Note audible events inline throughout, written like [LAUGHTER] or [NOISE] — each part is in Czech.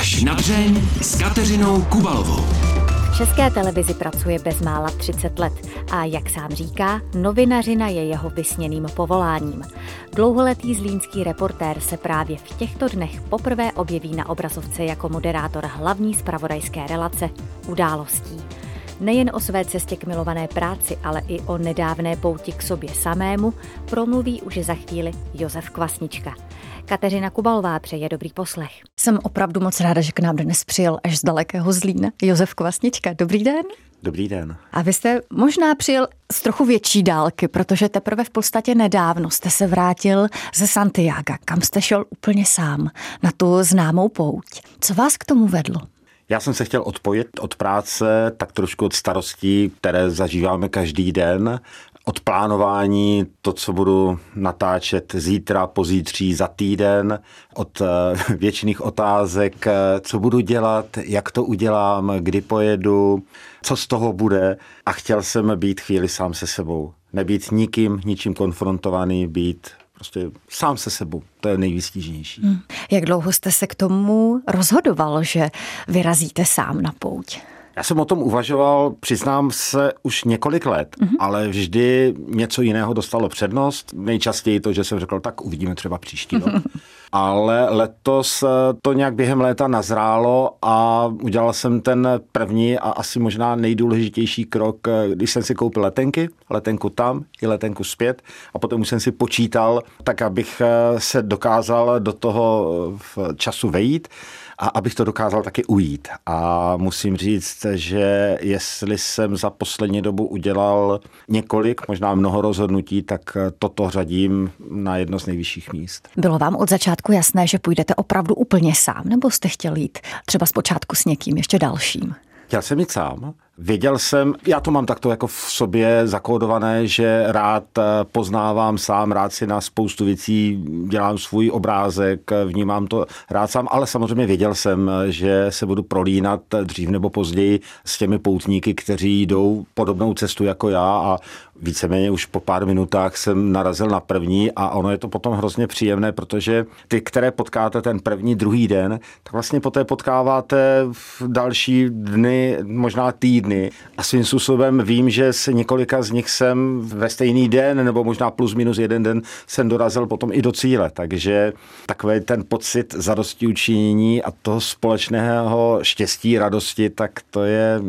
Až na dřeň s Kateřinou Kubalovou. V české televizi pracuje bezmála 30 let a jak sám říká, novinařina je jeho vysněným povoláním. Dlouholetý zlínský reportér se právě v těchto dnech poprvé objeví na obrazovce jako moderátor hlavní spravodajské relace Událostí. Nejen o své cestě k milované práci, ale i o nedávné pouti k sobě samému promluví už za chvíli Josef Kvasnička. Kateřina Kubalová přeje dobrý poslech. Jsem opravdu moc ráda, že k nám dnes přijel až z dalekého Zlína Josef Kvasnička. Dobrý den. Dobrý den. A vy jste možná přijel z trochu větší dálky, protože teprve v podstatě nedávno jste se vrátil ze Santiago, kam jste šel úplně sám, na tu známou pouť. Co vás k tomu vedlo? Já jsem se chtěl odpojit od práce, tak trošku od starostí, které zažíváme každý den od plánování, to, co budu natáčet zítra, pozítří, za týden, od eh, [LAUGHS] věčných otázek, eh, co budu dělat, jak to udělám, kdy pojedu, co z toho bude. A chtěl jsem být chvíli sám se sebou. Nebýt nikým, ničím konfrontovaný, být prostě sám se sebou. To je nejvýstížnější. Hmm. Jak dlouho jste se k tomu rozhodoval, že vyrazíte sám na pouť? Já jsem o tom uvažoval, přiznám se, už několik let, mm-hmm. ale vždy něco jiného dostalo přednost. Nejčastěji to, že jsem řekl, tak uvidíme třeba příští rok. [LAUGHS] ale letos eh, to nějak během léta nazrálo a udělal jsem ten první a asi možná nejdůležitější krok, eh, když jsem si koupil letenky, letenku tam i letenku zpět a potom už jsem si počítal, tak abych eh, se dokázal do toho času vejít a abych to dokázal taky ujít. A musím říct, že jestli jsem za poslední dobu udělal několik, možná mnoho rozhodnutí, tak toto řadím na jedno z nejvyšších míst. Bylo vám od začátku jasné, že půjdete opravdu úplně sám, nebo jste chtěl jít třeba zpočátku s někým ještě dalším? Chtěl jsem jít sám. Věděl jsem, já to mám takto jako v sobě zakódované, že rád eh, poznávám sám, rád si na spoustu věcí dělám svůj obrázek, vnímám to rád sám, ale samozřejmě věděl jsem, že se budu prolínat dřív nebo později s těmi poutníky, kteří jdou podobnou cestu jako já a víceméně už po pár minutách jsem narazil na první a ono je to potom hrozně příjemné, protože ty, které potkáte ten první, druhý den, tak vlastně poté potkáváte v další dny, možná týdny a svým způsobem vím, že s několika z nich jsem ve stejný den nebo možná plus minus jeden den jsem dorazil potom i do cíle, takže takový ten pocit zadosti učinění a toho společného štěstí, radosti, tak to je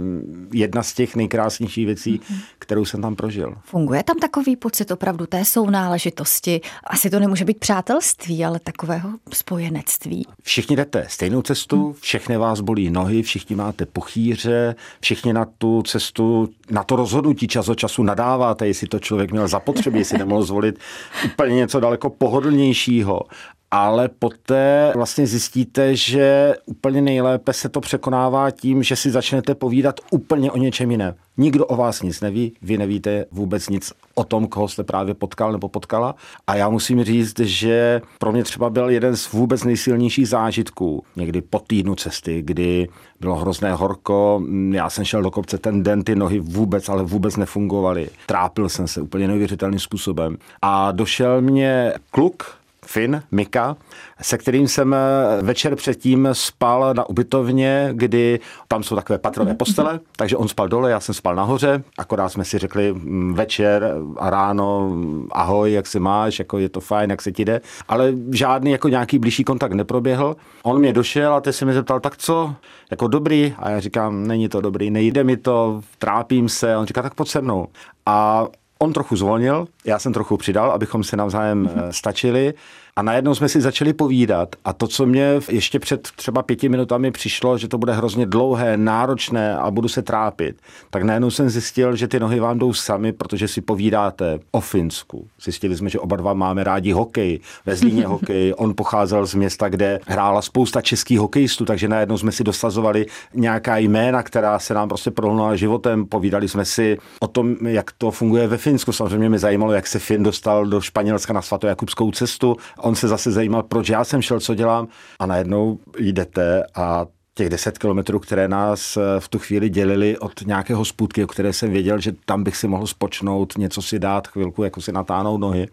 jedna z těch nejkrásnějších věcí, kterou jsem tam prožil. Funguje tam takový pocit opravdu té sounáležitosti? Asi to nemůže být přátelství, ale takového spojenectví. Všichni jdete stejnou cestu, hmm. všechny vás bolí nohy, všichni máte pochýře, všichni na tu cestu, na to rozhodnutí čas od času nadáváte, jestli to člověk měl zapotřebí, jestli nemohl zvolit úplně něco daleko pohodlnějšího ale poté vlastně zjistíte, že úplně nejlépe se to překonává tím, že si začnete povídat úplně o něčem jiném. Nikdo o vás nic neví, vy nevíte vůbec nic o tom, koho jste právě potkal nebo potkala. A já musím říct, že pro mě třeba byl jeden z vůbec nejsilnějších zážitků. Někdy po týdnu cesty, kdy bylo hrozné horko, já jsem šel do kopce ten den, ty nohy vůbec, ale vůbec nefungovaly. Trápil jsem se úplně neuvěřitelným způsobem. A došel mě kluk, Finn, Mika, se kterým jsem eh, večer předtím spal na ubytovně, kdy tam jsou takové patrové postele, [LAUGHS] takže on spal dole, já jsem spal nahoře, akorát jsme si řekli mm, večer a ráno ahoj, jak se máš, jako je to fajn, jak se ti jde, ale žádný jako nějaký blížší kontakt neproběhl. On mě došel a teď se mi zeptal, tak co, jako dobrý? A já říkám, není to dobrý, nejde mi to, trápím se. A on říká, tak pojď se mnou. A on trochu zvolnil, já jsem trochu přidal, abychom si navzájem mm-hmm. stačili. A najednou jsme si začali povídat a to, co mě ještě před třeba pěti minutami přišlo, že to bude hrozně dlouhé, náročné a budu se trápit, tak najednou jsem zjistil, že ty nohy vám jdou sami, protože si povídáte o Finsku. Zjistili jsme, že oba dva máme rádi hokej, ve Zlíně [LAUGHS] hokej. On pocházel z města, kde hrála spousta českých hokejistů, takže najednou jsme si dosazovali nějaká jména, která se nám prostě prolnula životem. Povídali jsme si o tom, jak to funguje ve Finsku. Samozřejmě mě zajímalo, jak se Fin dostal do Španělska na svatojakubskou cestu. On se zase zajímal, proč já jsem šel, co dělám. A najednou jdete a těch 10 kilometrů, které nás eh, v tu chvíli dělili od nějakého sputky, o které jsem věděl, že tam bych si mohl spočnout, něco si dát, chvilku jako si natáhnout nohy,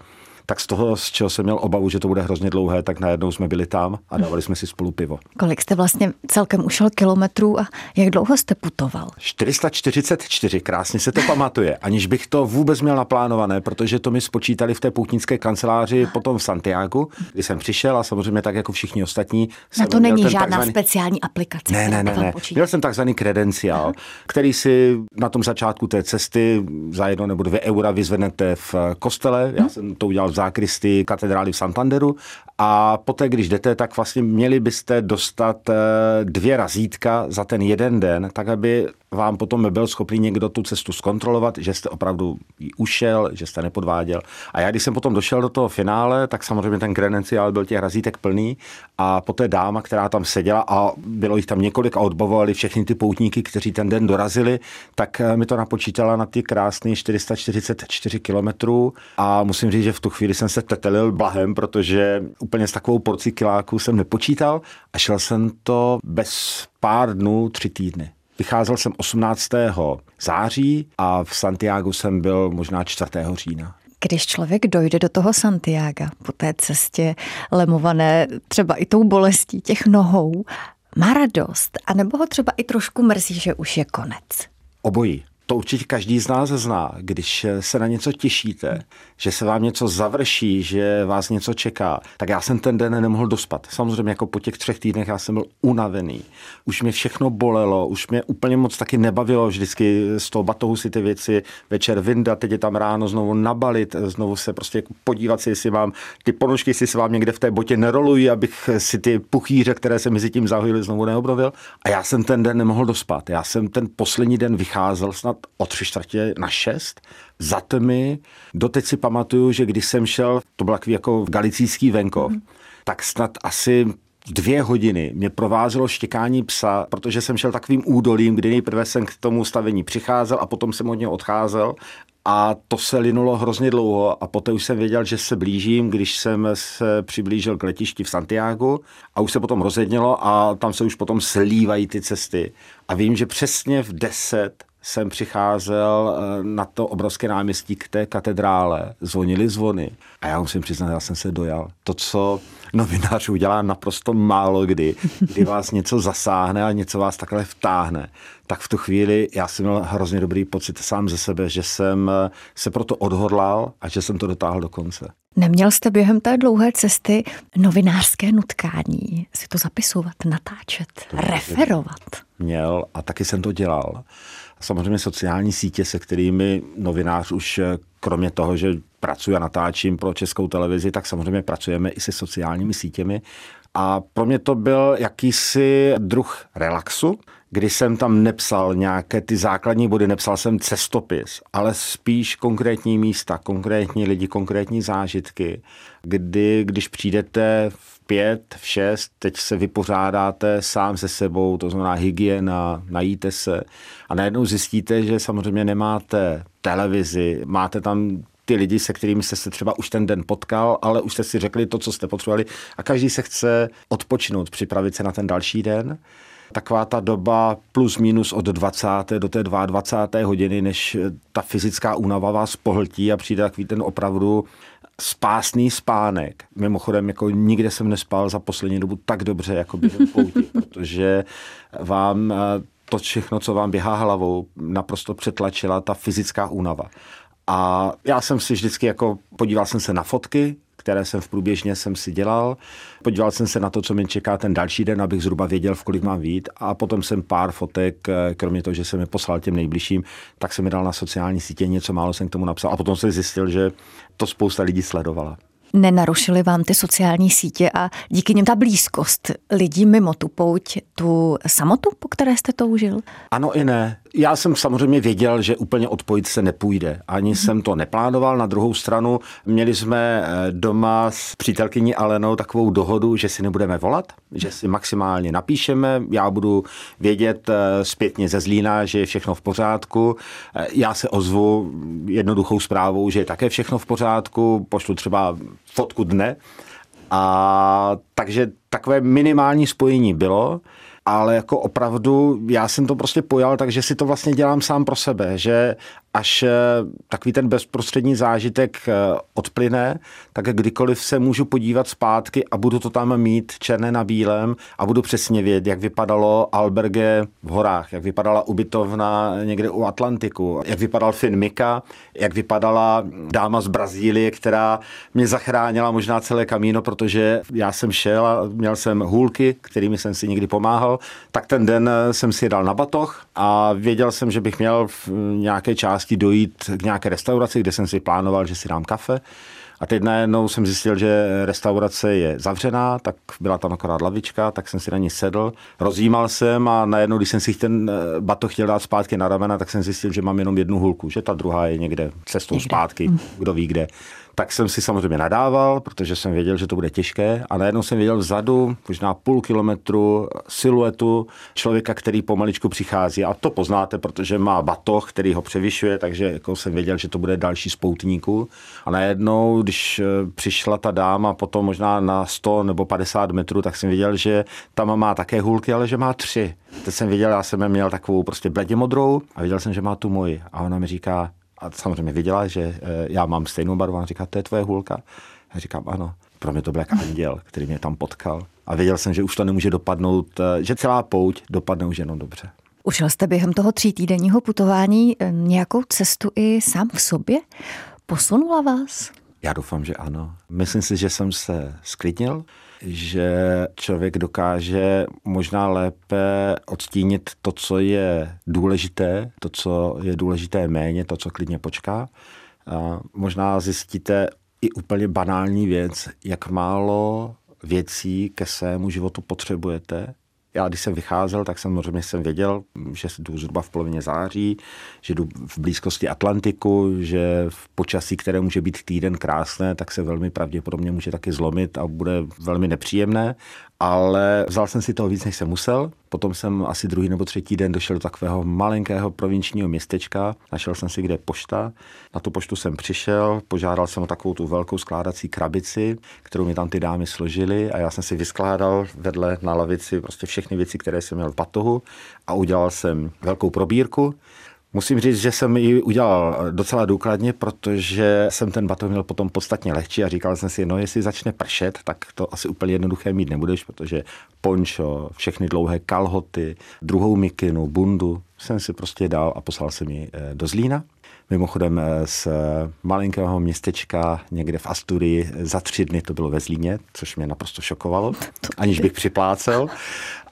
tak z toho, z čeho jsem měl obavu, že to bude hrozně dlouhé, tak najednou jsme byli tam a dávali jsme si spolu pivo. Kolik jste vlastně celkem ušel kilometrů a jak dlouho jste putoval? 444, krásně se to pamatuje, aniž bych to vůbec měl naplánované, protože to mi spočítali v té poutnické kanceláři potom v Santiago, kdy jsem přišel a samozřejmě tak jako všichni ostatní. Na to není žádná takzvaný... speciální aplikace. Ne, ne, ne, ne. Měl jsem takzvaný kredenciál, který si na tom začátku té cesty za jedno nebo dvě eura vyzvednete v kostele. Já jsem to udělal v zákristy katedrály v Santanderu. A poté, když jdete, tak vlastně měli byste dostat eh, dvě razítka za ten jeden den, tak aby vám potom byl schopný někdo tu cestu zkontrolovat, že jste opravdu ušel, že jste nepodváděl. A já, když jsem potom došel do toho finále, tak samozřejmě ten kredenciál byl těch razítek plný a poté dáma, která tam seděla a bylo jich tam několik a odbavovali všechny ty poutníky, kteří ten den dorazili, tak eh, mi to napočítala na ty krásné 444 kilometrů a musím říct, že v tu chvíli jsem se tetelil blahem, protože úplně s takovou porcí kiláků jsem nepočítal a šel jsem to bez pár dnů, tři týdny. Vycházel jsem 18. září a v Santiago jsem byl možná 4. října. Když člověk dojde do toho Santiago po té cestě lemované třeba i tou bolestí těch nohou, má radost, anebo ho třeba i trošku mrzí, že už je konec? Obojí. To určitě každý z nás zná, když se na něco těšíte, že se vám něco završí, že vás něco čeká, tak já jsem ten den nemohl dospat. Samozřejmě jako po těch třech týdnech já jsem byl unavený. Už mě všechno bolelo, už mě úplně moc taky nebavilo vždycky z toho batohu si ty věci večer vyndat, teď je tam ráno znovu nabalit, znovu se prostě podívat si, jestli mám ty ponožky, jestli se vám někde v té botě nerolují, abych si ty puchýře, které se mezi tím zahojily, znovu neobnovil. A já jsem ten den nemohl dospat. Já jsem ten poslední den vycházel snad o tři čtvrtě na šest za tmy. Doteď si pamatuju, že když jsem šel, to byl takový jako galicijský venkov, mm. tak snad asi dvě hodiny mě provázelo štěkání psa, protože jsem šel takovým údolím, kdy nejprve jsem k tomu stavení přicházel a potom jsem od něho odcházel a to se linulo hrozně dlouho a poté už jsem věděl, že se blížím, když jsem se přiblížil k letišti v Santiago a už se potom rozjednilo a tam se už potom slívají ty cesty. A vím, že přesně v 10 jsem přicházel eh, na to obrovské náměstí k té katedrále, zvonili zvony a já musím přiznat, já jsem se dojal. To, co novinář udělá naprosto málo kdy, kdy vás něco zasáhne a něco vás takhle vtáhne, tak v tu chvíli já jsem měl hrozně dobrý pocit sám ze sebe, že jsem eh, se proto odhodlal a že jsem to dotáhl do konce. Neměl jste během té dlouhé cesty novinářské nutkání si to zapisovat, natáčet, to referovat? Měl a taky jsem to dělal. Samozřejmě sociální sítě, se kterými novinář už eh, kromě toho, že pracuji a natáčím pro českou televizi, tak samozřejmě pracujeme i se sociálními sítěmi. A pro mě to byl jakýsi druh relaxu, kdy jsem tam nepsal nějaké ty základní body, nepsal jsem cestopis, ale spíš konkrétní místa, konkrétní lidi, konkrétní zážitky, kdy, když přijdete v pět, v šest, teď se vypořádáte sám se sebou, to znamená hygiena, najíte se a najednou zjistíte, že samozřejmě nemáte televizi, máte tam ty lidi, se kterými jste se třeba už ten den potkal, ale už jste si řekli to, co jste potřebovali a každý se chce odpočinout, připravit se na ten další den taková ta doba plus minus od 20. do té 22. hodiny, než ta fyzická únava vás pohltí a přijde takový ten opravdu spásný spánek. Mimochodem, jako nikde jsem nespal za poslední dobu tak dobře, jako během [LAUGHS] pouti, protože vám eh, to všechno, co vám běhá hlavou, naprosto přetlačila ta fyzická únava. A já jsem si vždycky jako, podíval jsem se na fotky, které jsem v průběžně jsem si dělal. Podíval jsem se na to, co mě čeká ten další den, abych zhruba věděl, v kolik mám vít. A potom jsem pár fotek, eh, kromě toho, že jsem je poslal těm nejbližším, tak jsem mi dal na sociální sítě, něco málo jsem k tomu napsal. A potom jsem zjistil, že to spousta lidí sledovala nenarušily vám ty sociální sítě a díky nim ta blízkost lidí mimo tu pouť, tu samotu, po které jste toužil? Ano i ne. Já jsem samozřejmě věděl, že úplně odpojit se nepůjde. Ani hmm. jsem to neplánoval. Na druhou stranu měli jsme eh, doma s přítelkyní Alenou takovou dohodu, že si nebudeme volat, že si maximálně napíšeme. Já budu vědět eh, zpětně ze Zlína, že je všechno v pořádku. Eh, já se ozvu jednoduchou zprávou, že je také všechno v pořádku. Pošlu třeba fotku dne. A takže takové minimální spojení bylo ale jako opravdu já jsem to prostě pojal, takže si to vlastně dělám sám pro sebe, že až eh, takový ten bezprostřední zážitek eh, odplyne, tak kdykoliv se můžu podívat zpátky a budu to tam mít černé na bílém a budu přesně vědět, jak vypadalo alberge v horách, jak vypadala ubytovna někde u Atlantiku, jak vypadal Finn Mika, jak vypadala dáma z Brazílie, která mě zachránila možná celé kamíno, protože já jsem šel a měl jsem hůlky, kterými jsem si někdy pomáhal, tak ten den jsem si dal na batoh a věděl jsem, že bych měl v nějaké části dojít k nějaké restauraci, kde jsem si plánoval, že si dám kafe. A teď najednou jsem zjistil, že restaurace je zavřená, tak byla tam akorát lavička, tak jsem si na ní sedl, rozjímal jsem a najednou, když jsem si ten eh, batoh chtěl dát zpátky na ramena, tak jsem zjistil, že mám jenom jednu hulku, že ta druhá je někde cestou někde. zpátky, kdo ví kde tak jsem si samozřejmě nadával, protože jsem věděl, že to bude těžké a najednou jsem viděl vzadu, možná půl kilometru siluetu člověka, který pomaličku přichází a to poznáte, protože má batoh, který ho převyšuje, takže jako jsem věděl, že to bude další spoutníku a najednou, když eh, přišla ta dáma potom možná na 100 nebo 50 metrů, tak jsem viděl, že tam má také hůlky, ale že má tři. Teď jsem viděl, já jsem měl takovou prostě bledě modrou a viděl jsem, že má tu moji. A ona mi říká, a samozřejmě viděla, že eh, já mám stejnou barvu. A říká, to je tvoje hůlka. Já říkám, ano. Pro mě to byl jak anděl, který mě tam potkal. A věděl jsem, že už to nemůže dopadnout, eh, že celá pouť dopadne už jenom dobře. Ušel jste během toho třídýdenního putování eh, nějakou cestu i sám v sobě? Posunula vás? Já doufám, že ano. Myslím si, že jsem se sklidnil, že člověk dokáže možná lépe odstínit to, co je důležité, to, co je důležité méně, to, co klidně počká. A možná zjistíte i úplně banální věc, jak málo věcí ke svému životu potřebujete já když jsem vycházel, tak samozřejmě jsem věděl, že jdu zhruba v polovině září, že jdu v blízkosti Atlantiku, že v počasí, které může být týden krásné, tak se velmi pravděpodobně může taky zlomit a bude velmi nepříjemné ale vzal jsem si toho víc, než jsem musel. Potom jsem asi druhý nebo třetí den došel do takového malinkého provinčního městečka. Našel jsem si, kde je pošta. Na tu poštu jsem přišel, požádal jsem o takovou tu velkou skládací krabici, kterou mi tam ty dámy složily a já jsem si vyskládal vedle na lavici prostě všechny věci, které jsem měl v patohu a udělal jsem velkou probírku. Musím říct, že jsem ji udělal docela důkladně, protože jsem ten batoh měl potom podstatně lehčí a říkal jsem si, no jestli začne pršet, tak to asi úplně jednoduché mít nebudeš, protože pončo, všechny dlouhé kalhoty, druhou mikinu, bundu jsem si prostě dal a poslal jsem ji eh, do Zlína. Mimochodem eh, z malinkého městečka někde v Asturii za tři dny to bylo ve Zlíně, což mě naprosto šokovalo, aniž bych připlácel.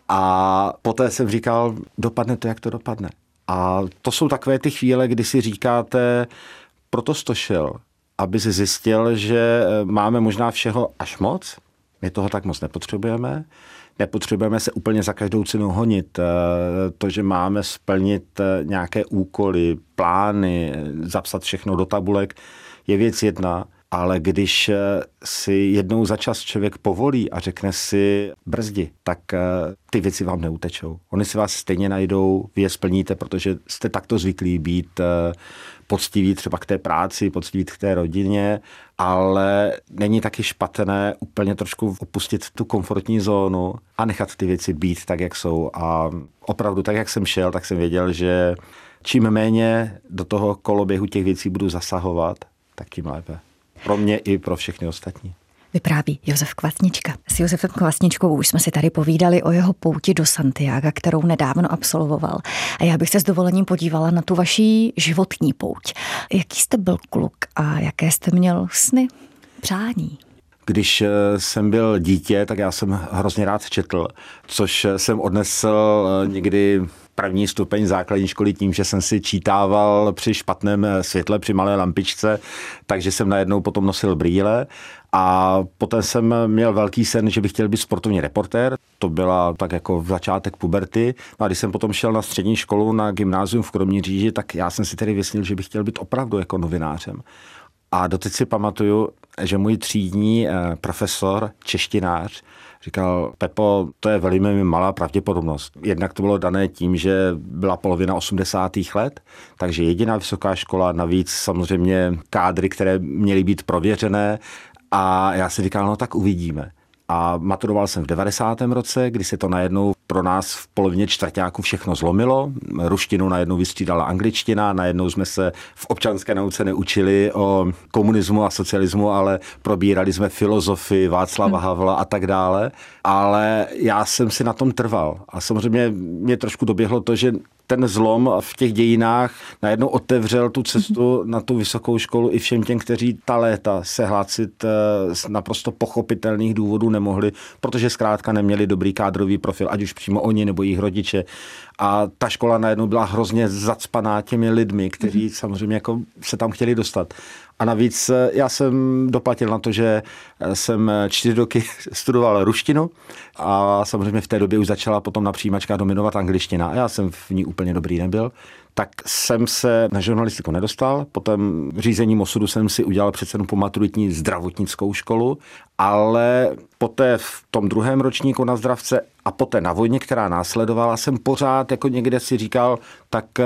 A poté jsem říkal, dopadne to, jak to dopadne. A to jsou takové ty chvíle, kdy si říkáte, proto to šel, aby si zjistil, že eh, máme možná všeho až moc, my toho tak moc nepotřebujeme, nepotřebujeme se úplně za každou cenu honit. Eh, to, že máme splnit eh, nějaké úkoly, plány, zapsat všechno do tabulek, je věc jedna, ale když eh, si jednou za čas člověk povolí a řekne si brzdi, tak eh, ty věci vám neutečou. Oni si vás stejně najdou, vy je splníte, protože jste takto zvyklí být eh, poctiví třeba k té práci, poctiví k té rodině, ale není taky špatné úplně trošku opustit tu komfortní zónu a nechat ty věci být tak, jak jsou. A opravdu tak, jak jsem šel, tak jsem věděl, že čím méně do toho koloběhu těch věcí budu zasahovat, tak tím lépe. Pro mě i pro všechny ostatní. Vypráví Josef Kvasnička. S Josefem Kvasničkou už jsme si tady povídali o jeho pouti do Santiago, kterou nedávno absolvoval. A já bych se s dovolením podívala na tu vaší životní pouť. Jaký jste byl kluk a jaké jste měl sny, přání? Když eh, jsem byl dítě, tak já jsem hrozně rád četl, což jsem odnesl eh, někdy první stupeň základní školy tím, že jsem si čítával při špatném eh, světle, při malé lampičce, takže jsem najednou potom nosil brýle a poté jsem měl velký sen, že bych chtěl být sportovní reportér. To byla tak jako začátek puberty. No a když jsem potom šel na střední školu na gymnázium v Kroměříži, tak já jsem si tedy vysnil, že bych chtěl být opravdu jako novinářem. A doteď si pamatuju, že můj třídní eh, profesor, češtinář, říkal, Pepo, to je velmi malá pravděpodobnost. Jednak to bylo dané tím, že byla polovina 80. let, takže jediná vysoká škola, navíc samozřejmě kádry, které měly být prověřené a já si říkal, no tak uvidíme. A maturoval jsem v 90. roce, kdy se to najednou pro nás v polovině čtvrtáku všechno zlomilo. Ruštinu najednou vystřídala angličtina, najednou jsme se v občanské nauce neučili o komunismu a socialismu, ale probírali jsme filozofii Václava hmm. Havla a tak dále. Ale já jsem si na tom trval. A samozřejmě mě trošku doběhlo to, že ten zlom v těch dějinách najednou otevřel tu cestu mm-hmm. na tu vysokou školu i všem těm, kteří ta léta se hlásit eh, z naprosto pochopitelných důvodů nemohli, protože zkrátka neměli dobrý kádrový profil, ať už přímo oni nebo jejich rodiče. A ta škola najednou byla hrozně zacpaná těmi lidmi, kteří mm-hmm. samozřejmě jako se tam chtěli dostat. A navíc eh, já jsem doplatil na to, že eh, jsem čtyři roky [LAUGHS] studoval ruštinu a samozřejmě v té době už začala potom na přijímačkách dominovat angličtina. A já jsem v ní úplně dobrý nebyl tak jsem se na žurnalistiku nedostal. Potom řízením osudu jsem si udělal přece po maturitní zdravotnickou školu, ale poté v tom druhém ročníku na zdravce a poté na vojně, která následovala, jsem pořád jako někde si říkal, tak eh,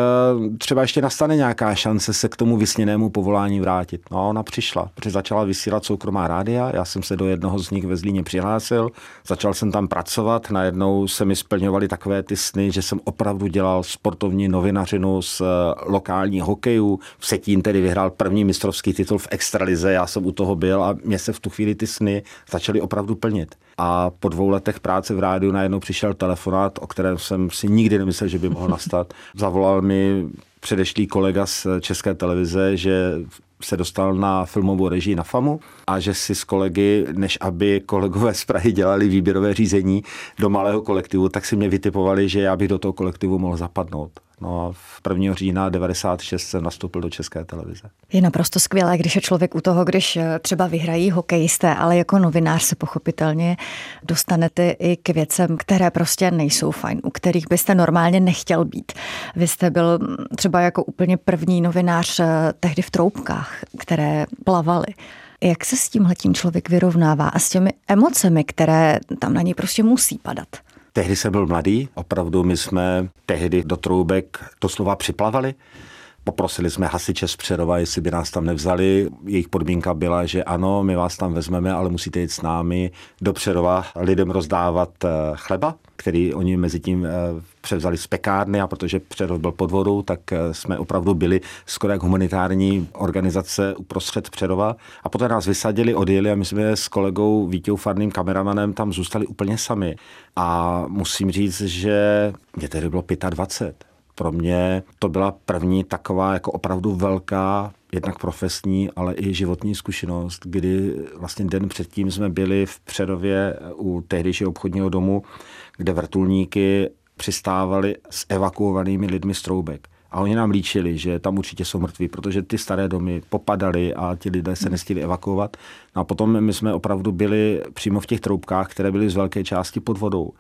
třeba ještě nastane nějaká šance se k tomu vysněnému povolání vrátit. No a ona přišla, protože začala vysílat soukromá rádia, já jsem se do jednoho z nich ve Zlíně přihlásil, začal jsem tam pracovat, najednou se mi splňovaly takové ty sny, že jsem opravdu dělal sportovní novinařinu z eh, lokální hokeju. V Setín tedy vyhrál první mistrovský titul v extralize, já jsem u toho byl a mě se v tu chvíli ty sny začaly opravdu plnit. A po dvou letech práce v rádiu najednou přišel telefonát, o kterém jsem si nikdy nemyslel, že by mohl [LAUGHS] nastat. Zavolal mi předešlý kolega z České televize, že se dostal na filmovou režii na FAMu a že si s kolegy, než aby kolegové z Prahy dělali výběrové řízení do malého kolektivu, tak si mě vytipovali, že já bych do toho kolektivu mohl zapadnout. No a v 1. října 96 jsem nastoupil do České televize. Je naprosto skvělé, když je člověk u toho, když eh, třeba vyhrají hokejisté, ale jako novinář se pochopitelně dostanete i k věcem, které prostě nejsou fajn, u kterých byste normálně nechtěl být. Vy jste byl mm, třeba jako úplně první novinář eh, tehdy v troubkách, které plavaly. Jak se s tímhletím člověk vyrovnává a s těmi emocemi, které tam na něj prostě musí padat? Tehdy jsem byl mladý, opravdu my jsme tehdy do Troubek doslova připlavali. Poprosili jsme hasiče z Přerova, jestli by nás tam nevzali. Jejich podmínka byla, že ano, my vás tam vezmeme, ale musíte jít s námi do Přerova lidem rozdávat eh, chleba, který oni mezi tím eh, převzali z pekárny a protože Přerov byl pod vodou, tak eh, jsme opravdu byli skoro jak humanitární organizace uprostřed Přerova. A poté nás vysadili, odjeli a my jsme s kolegou Vítěou Farným kameramanem tam zůstali úplně sami. A musím říct, že mě tehdy bylo 25 pro mě to byla první taková jako opravdu velká jednak profesní, ale i životní zkušenost, kdy vlastně den předtím jsme byli v Předově u tehdejšího obchodního domu, kde vrtulníky přistávali s evakuovanými lidmi z Troubek. A oni nám líčili, že tam určitě jsou mrtví, protože ty staré domy popadaly a ti lidé se nestihli evakuovat. No a potom my jsme opravdu byli přímo v těch troubkách, které byly z velké části pod vodou.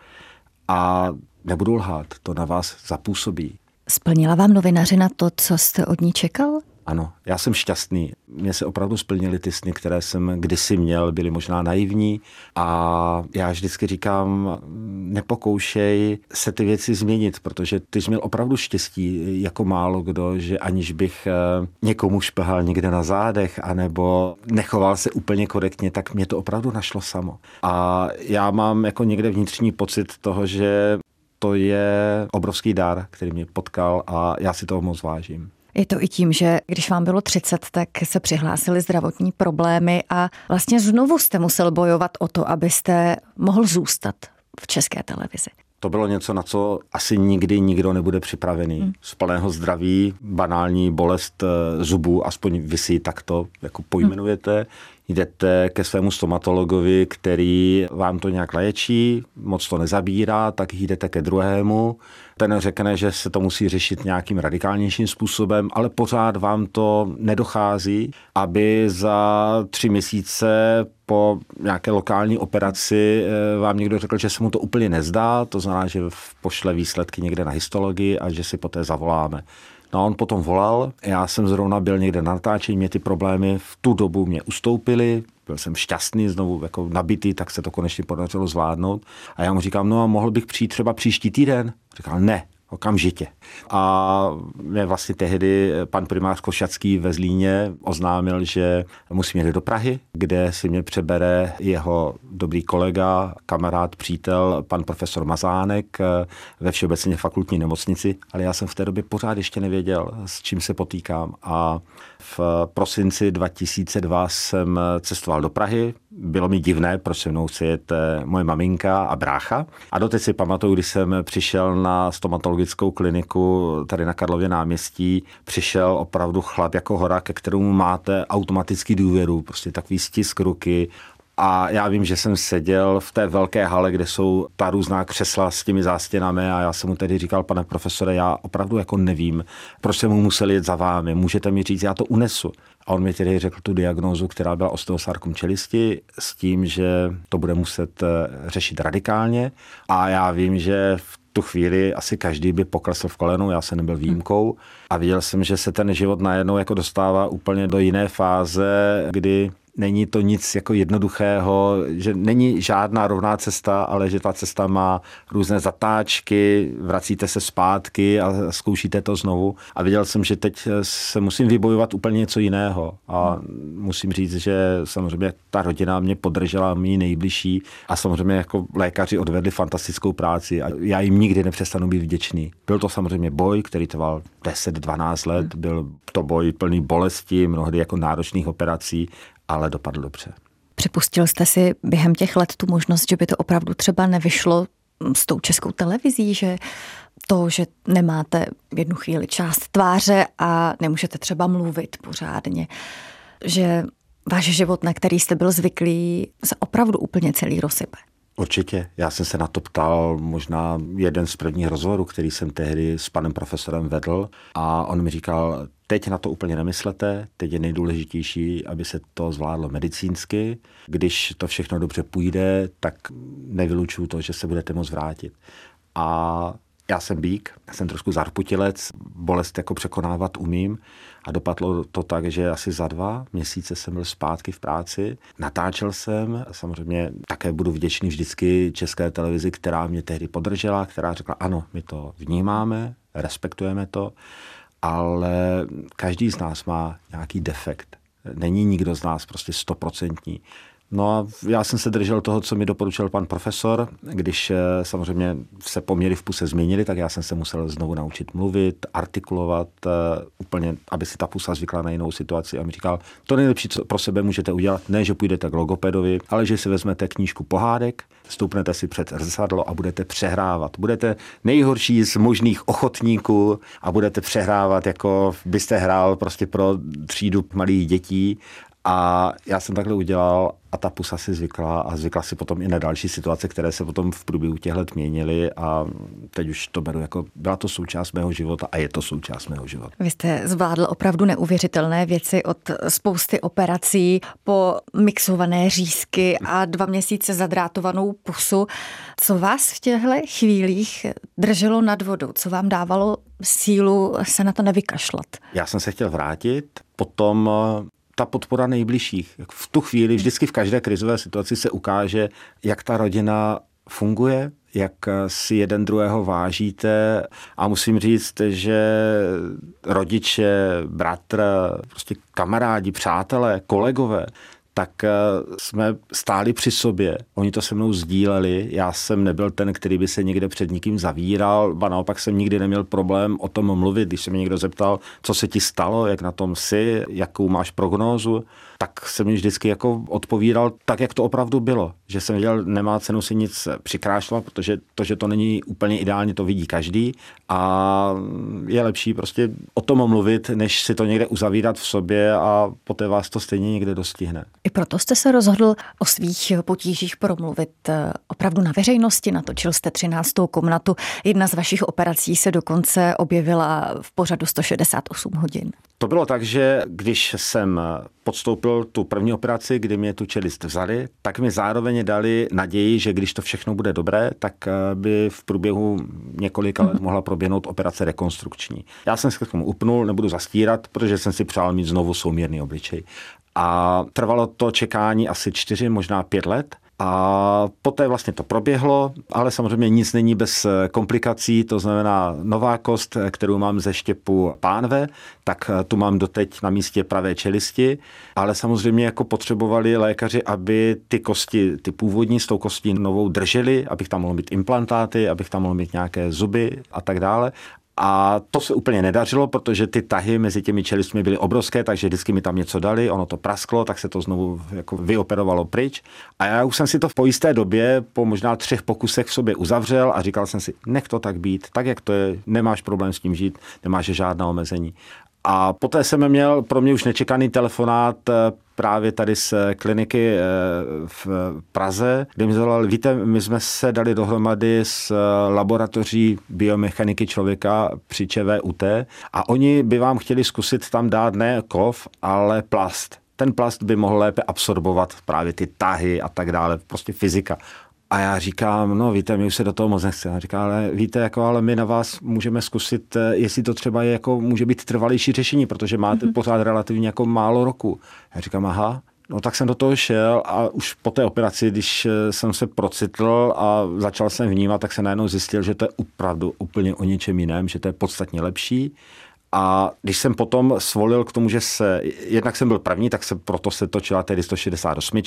A nebudu lhát, to na vás zapůsobí. Splnila vám novinařina to, co jste od ní čekal? Ano, já jsem šťastný. Mně se opravdu splnily ty sny, které jsem kdysi měl, byly možná naivní a já vždycky říkám, nepokoušej se ty věci změnit, protože ty jsi měl opravdu štěstí jako málo kdo, že aniž bych eh, někomu šplhal někde na zádech anebo nechoval se úplně korektně, tak mě to opravdu našlo samo. A já mám jako někde vnitřní pocit toho, že to je obrovský dar, který mě potkal a já si toho moc vážím. Je to i tím, že když vám bylo 30, tak se přihlásily zdravotní problémy a vlastně znovu jste musel bojovat o to, abyste mohl zůstat v české televizi. To bylo něco, na co asi nikdy nikdo nebude připravený. Hmm. Z plného zdraví, banální bolest eh, zubů, aspoň vy si takto jako pojmenujete. Hmm jdete ke svému stomatologovi, který vám to nějak léčí, moc to nezabírá, tak jdete ke druhému. Ten řekne, že se to musí řešit nějakým radikálnějším způsobem, ale pořád vám to nedochází, aby za tři měsíce po nějaké lokální operaci eh, vám někdo řekl, že se mu to úplně nezdá, to znamená, že pošle výsledky někde na histologii a že si poté zavoláme. No a on potom volal, já jsem zrovna byl někde na natáčení, mě ty problémy v tu dobu mě ustoupily, byl jsem šťastný, znovu jako nabitý, tak se to konečně podařilo zvládnout. A já mu říkám, no a mohl bych přijít třeba příští týden? Říkal, ne, Okamžitě. A mě vlastně tehdy pan primář Košacký ve Zlíně oznámil, že musím jít do Prahy, kde si mě přebere jeho dobrý kolega, kamarád, přítel, pan profesor Mazánek ve Všeobecně fakultní nemocnici, ale já jsem v té době pořád ještě nevěděl, s čím se potýkám. A v prosinci 2002 jsem cestoval do Prahy. Bylo mi divné, proč se mnou chce jet eh, moje maminka a brácha. A doteď si pamatuju, když jsem přišel na stomatologickou kliniku tady na Karlově náměstí, přišel opravdu chlap jako hora, ke kterému máte automatický důvěru, prostě takový stisk ruky a já vím, že jsem seděl v té velké hale, kde jsou ta různá křesla s těmi zástěnami a já jsem mu tedy říkal, pane profesore, já opravdu jako nevím, proč jsem mu musel jet za vámi, můžete mi říct, já to unesu. A on mi tedy řekl tu diagnózu, která byla osteosarkom čelisti, s tím, že to bude muset eh, řešit radikálně. A já vím, že v tu chvíli asi každý by poklesl v kolenu, já jsem nebyl výjimkou. A viděl jsem, že se ten život najednou jako dostává úplně do jiné fáze, kdy není to nic jako jednoduchého, že není žádná rovná cesta, ale že ta cesta má různé zatáčky, vracíte se zpátky a zkoušíte to znovu. A viděl jsem, že teď se musím vybojovat úplně něco jiného. A musím říct, že samozřejmě ta rodina mě podržela, mý nejbližší a samozřejmě jako lékaři odvedli fantastickou práci a já jim nikdy nepřestanu být vděčný. Byl to samozřejmě boj, který trval 10-12 let, byl to boj plný bolesti, mnohdy jako náročných operací, ale dopadl dobře. Připustil jste si během těch let tu možnost, že by to opravdu třeba nevyšlo s tou českou televizí, že to, že nemáte jednu chvíli část tváře a nemůžete třeba mluvit pořádně, že váš život, na který jste byl zvyklý, se opravdu úplně celý rozsype. Určitě. Já jsem se na to ptal možná jeden z prvních rozhovorů, který jsem tehdy s panem profesorem vedl a on mi říkal, teď na to úplně nemyslete, teď je nejdůležitější, aby se to zvládlo medicínsky. Když to všechno dobře půjde, tak nevylučuju to, že se budete moct vrátit. A já jsem bík, já jsem trošku zarputilec, bolest jako překonávat umím a dopadlo to tak, že asi za dva měsíce jsem byl zpátky v práci. Natáčel jsem, samozřejmě také budu vděčný vždycky české televizi, která mě tehdy podržela, která řekla, ano, my to vnímáme, respektujeme to, ale každý z nás má nějaký defekt. Není nikdo z nás prostě stoprocentní. No a já jsem se držel toho, co mi doporučil pan profesor. Když eh, samozřejmě se poměry v puse změnily, tak já jsem se musel znovu naučit mluvit, artikulovat, eh, úplně, aby si ta pusa zvykla na jinou situaci. A mi říkal, to nejlepší, co pro sebe můžete udělat, ne, že půjdete k logopedovi, ale že si vezmete knížku pohádek, stoupnete si před zrcadlo a budete přehrávat. Budete nejhorší z možných ochotníků a budete přehrávat, jako byste hrál prostě pro třídu malých dětí a já jsem takhle udělal a ta pusa si zvykla a zvykla si potom i na další situace, které se potom v průběhu těch let měnily a teď už to beru jako, byla to součást mého života a je to součást mého života. Vy jste zvládl opravdu neuvěřitelné věci od spousty operací po mixované řízky a dva měsíce zadrátovanou pusu. Co vás v těchto chvílích drželo nad vodou? Co vám dávalo sílu se na to nevykašlat? Já jsem se chtěl vrátit, potom ta podpora nejbližších. V tu chvíli, vždycky v každé krizové situaci se ukáže, jak ta rodina funguje, jak si jeden druhého vážíte a musím říct, že rodiče, bratr, prostě kamarádi, přátelé, kolegové, tak eh, jsme stáli při sobě. Oni to se mnou sdíleli. Já jsem nebyl ten, který by se někde před nikým zavíral, a naopak jsem nikdy neměl problém o tom mluvit. Když se mě někdo zeptal, co se ti stalo, jak na tom jsi, jakou máš prognózu, tak jsem mi vždycky jako odpovídal tak, jak to opravdu bylo. Že jsem věděl, nemá cenu si nic přikrášlat, protože to, že to není úplně ideálně, to vidí každý a je lepší prostě o tom mluvit, než si to někde uzavírat v sobě a poté vás to stejně někde dostihne. I proto jste se rozhodl o svých potížích promluvit eh, opravdu na veřejnosti. Natočil jste 13. komnatu. Jedna z vašich operací se dokonce objevila v pořadu 168 hodin. To bylo tak, že když jsem podstoupil tu první operaci, kdy mě tu čelist vzali, tak mi zároveň dali naději, že když to všechno bude dobré, tak eh, by v průběhu několika let mhm. mohla proběhnout operace rekonstrukční. Já jsem se k tomu upnul, nebudu zastírat, protože jsem si přál mít znovu souměrný obličej. A trvalo to čekání asi čtyři, možná pět let, A poté vlastně to proběhlo, ale samozřejmě nic není bez komplikací, to znamená nová kost, kterou mám ze štěpu pánve, tak tu mám doteď na místě pravé čelisti, ale samozřejmě jako potřebovali lékaři, aby ty kosti, ty původní s tou kostí novou drželi, abych tam mohl mít implantáty, abych tam mohl mít nějaké zuby a tak dále. A to se úplně nedařilo, protože ty tahy mezi těmi čelistmi byly obrovské, takže vždycky mi tam něco dali, ono to prasklo, tak se to znovu jako vyoperovalo pryč. A já už jsem si to v po jisté době, po možná třech pokusech v sobě uzavřel a říkal jsem si, nech to tak být, tak jak to je, nemáš problém s tím žít, nemáš žádná omezení. A poté jsem měl pro mě už nečekaný telefonát eh, právě tady z kliniky eh, v Praze, kde mi zavolali, víte, my jsme se dali dohromady s eh, laboratoří biomechaniky člověka při ČVUT a oni by vám chtěli zkusit tam dát ne kov, ale plast. Ten plast by mohl lépe absorbovat právě ty tahy a tak dále, prostě fyzika. A já říkám, no víte, my už se do toho moc nechce. A říká, ale víte, jako, ale my na vás můžeme zkusit, eh, jestli to třeba je, jako, může být trvalější řešení, protože máte mm-hmm. pořád relativně jako málo roku. Já říkám, aha, No tak jsem do toho šel a už po té operaci, když eh, jsem se procitl a začal jsem vnímat, tak se najednou zjistil, že to je opravdu úplně o něčem jiném, že to je podstatně lepší a když jsem potom svolil k tomu, že se, jednak jsem byl první, tak se proto se točila tedy 168.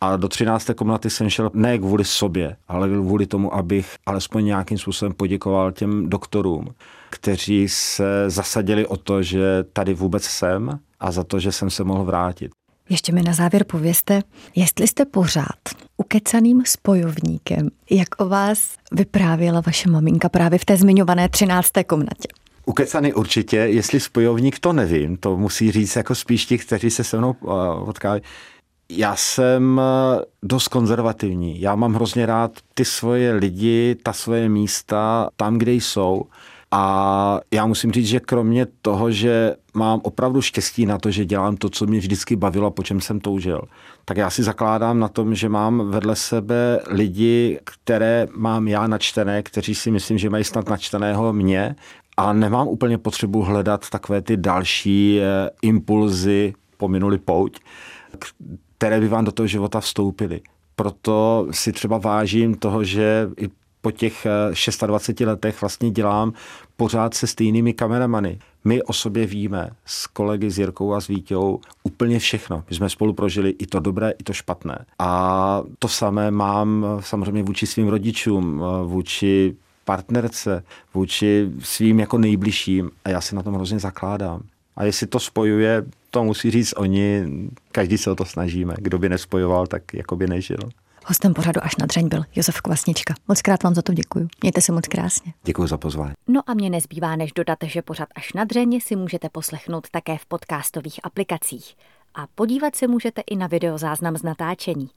A do 13. komnaty jsem šel ne kvůli sobě, ale kvůli tomu, abych alespoň nějakým způsobem poděkoval těm doktorům, kteří se zasadili o to, že tady vůbec jsem a za to, že jsem se mohl vrátit. Ještě mi na závěr povězte, jestli jste pořád ukecaným spojovníkem, jak o vás vyprávěla vaše maminka právě v té zmiňované 13. komnatě. Ukecany určitě, jestli spojovník, to nevím, to musí říct jako spíš ti, kteří se se mnou potkávají. Já jsem eh, dost konzervativní. Já mám hrozně rád ty svoje lidi, ta svoje místa tam, kde jsou. A já musím říct, že kromě toho, že mám opravdu štěstí na to, že dělám to, co mě vždycky bavilo, po čem jsem toužil, tak já si zakládám na tom, že mám vedle sebe lidi, které mám já načtené, kteří si myslím, že mají snad načteného mě a nemám úplně potřebu hledat takové ty další eh, impulzy po minulý pouť, které by vám do toho života vstoupily. Proto si třeba vážím toho, že i po těch 26 eh, letech vlastně dělám pořád se stejnými kameramany. My o sobě víme s kolegy s Jirkou a s Vítěou úplně všechno. My jsme spolu prožili i to dobré, i to špatné. A to samé mám eh, samozřejmě vůči svým rodičům, vůči partnerce, vůči svým jako nejbližším a já si na tom hrozně zakládám. A jestli to spojuje, to musí říct oni, každý se o to snažíme. Kdo by nespojoval, tak jako by nežil. Hostem pořadu až na dřeň byl Josef Kvasnička. Moc krát vám za to děkuji. Mějte se moc krásně. Děkuji za pozvání. No a mě nezbývá, než dodat, že pořad až na dřeň si můžete poslechnout také v podcastových aplikacích. A podívat se můžete i na videozáznam z natáčení.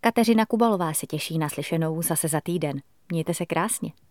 Kateřina Kubalová se těší na slyšenou zase za týden. Mějte se krásně.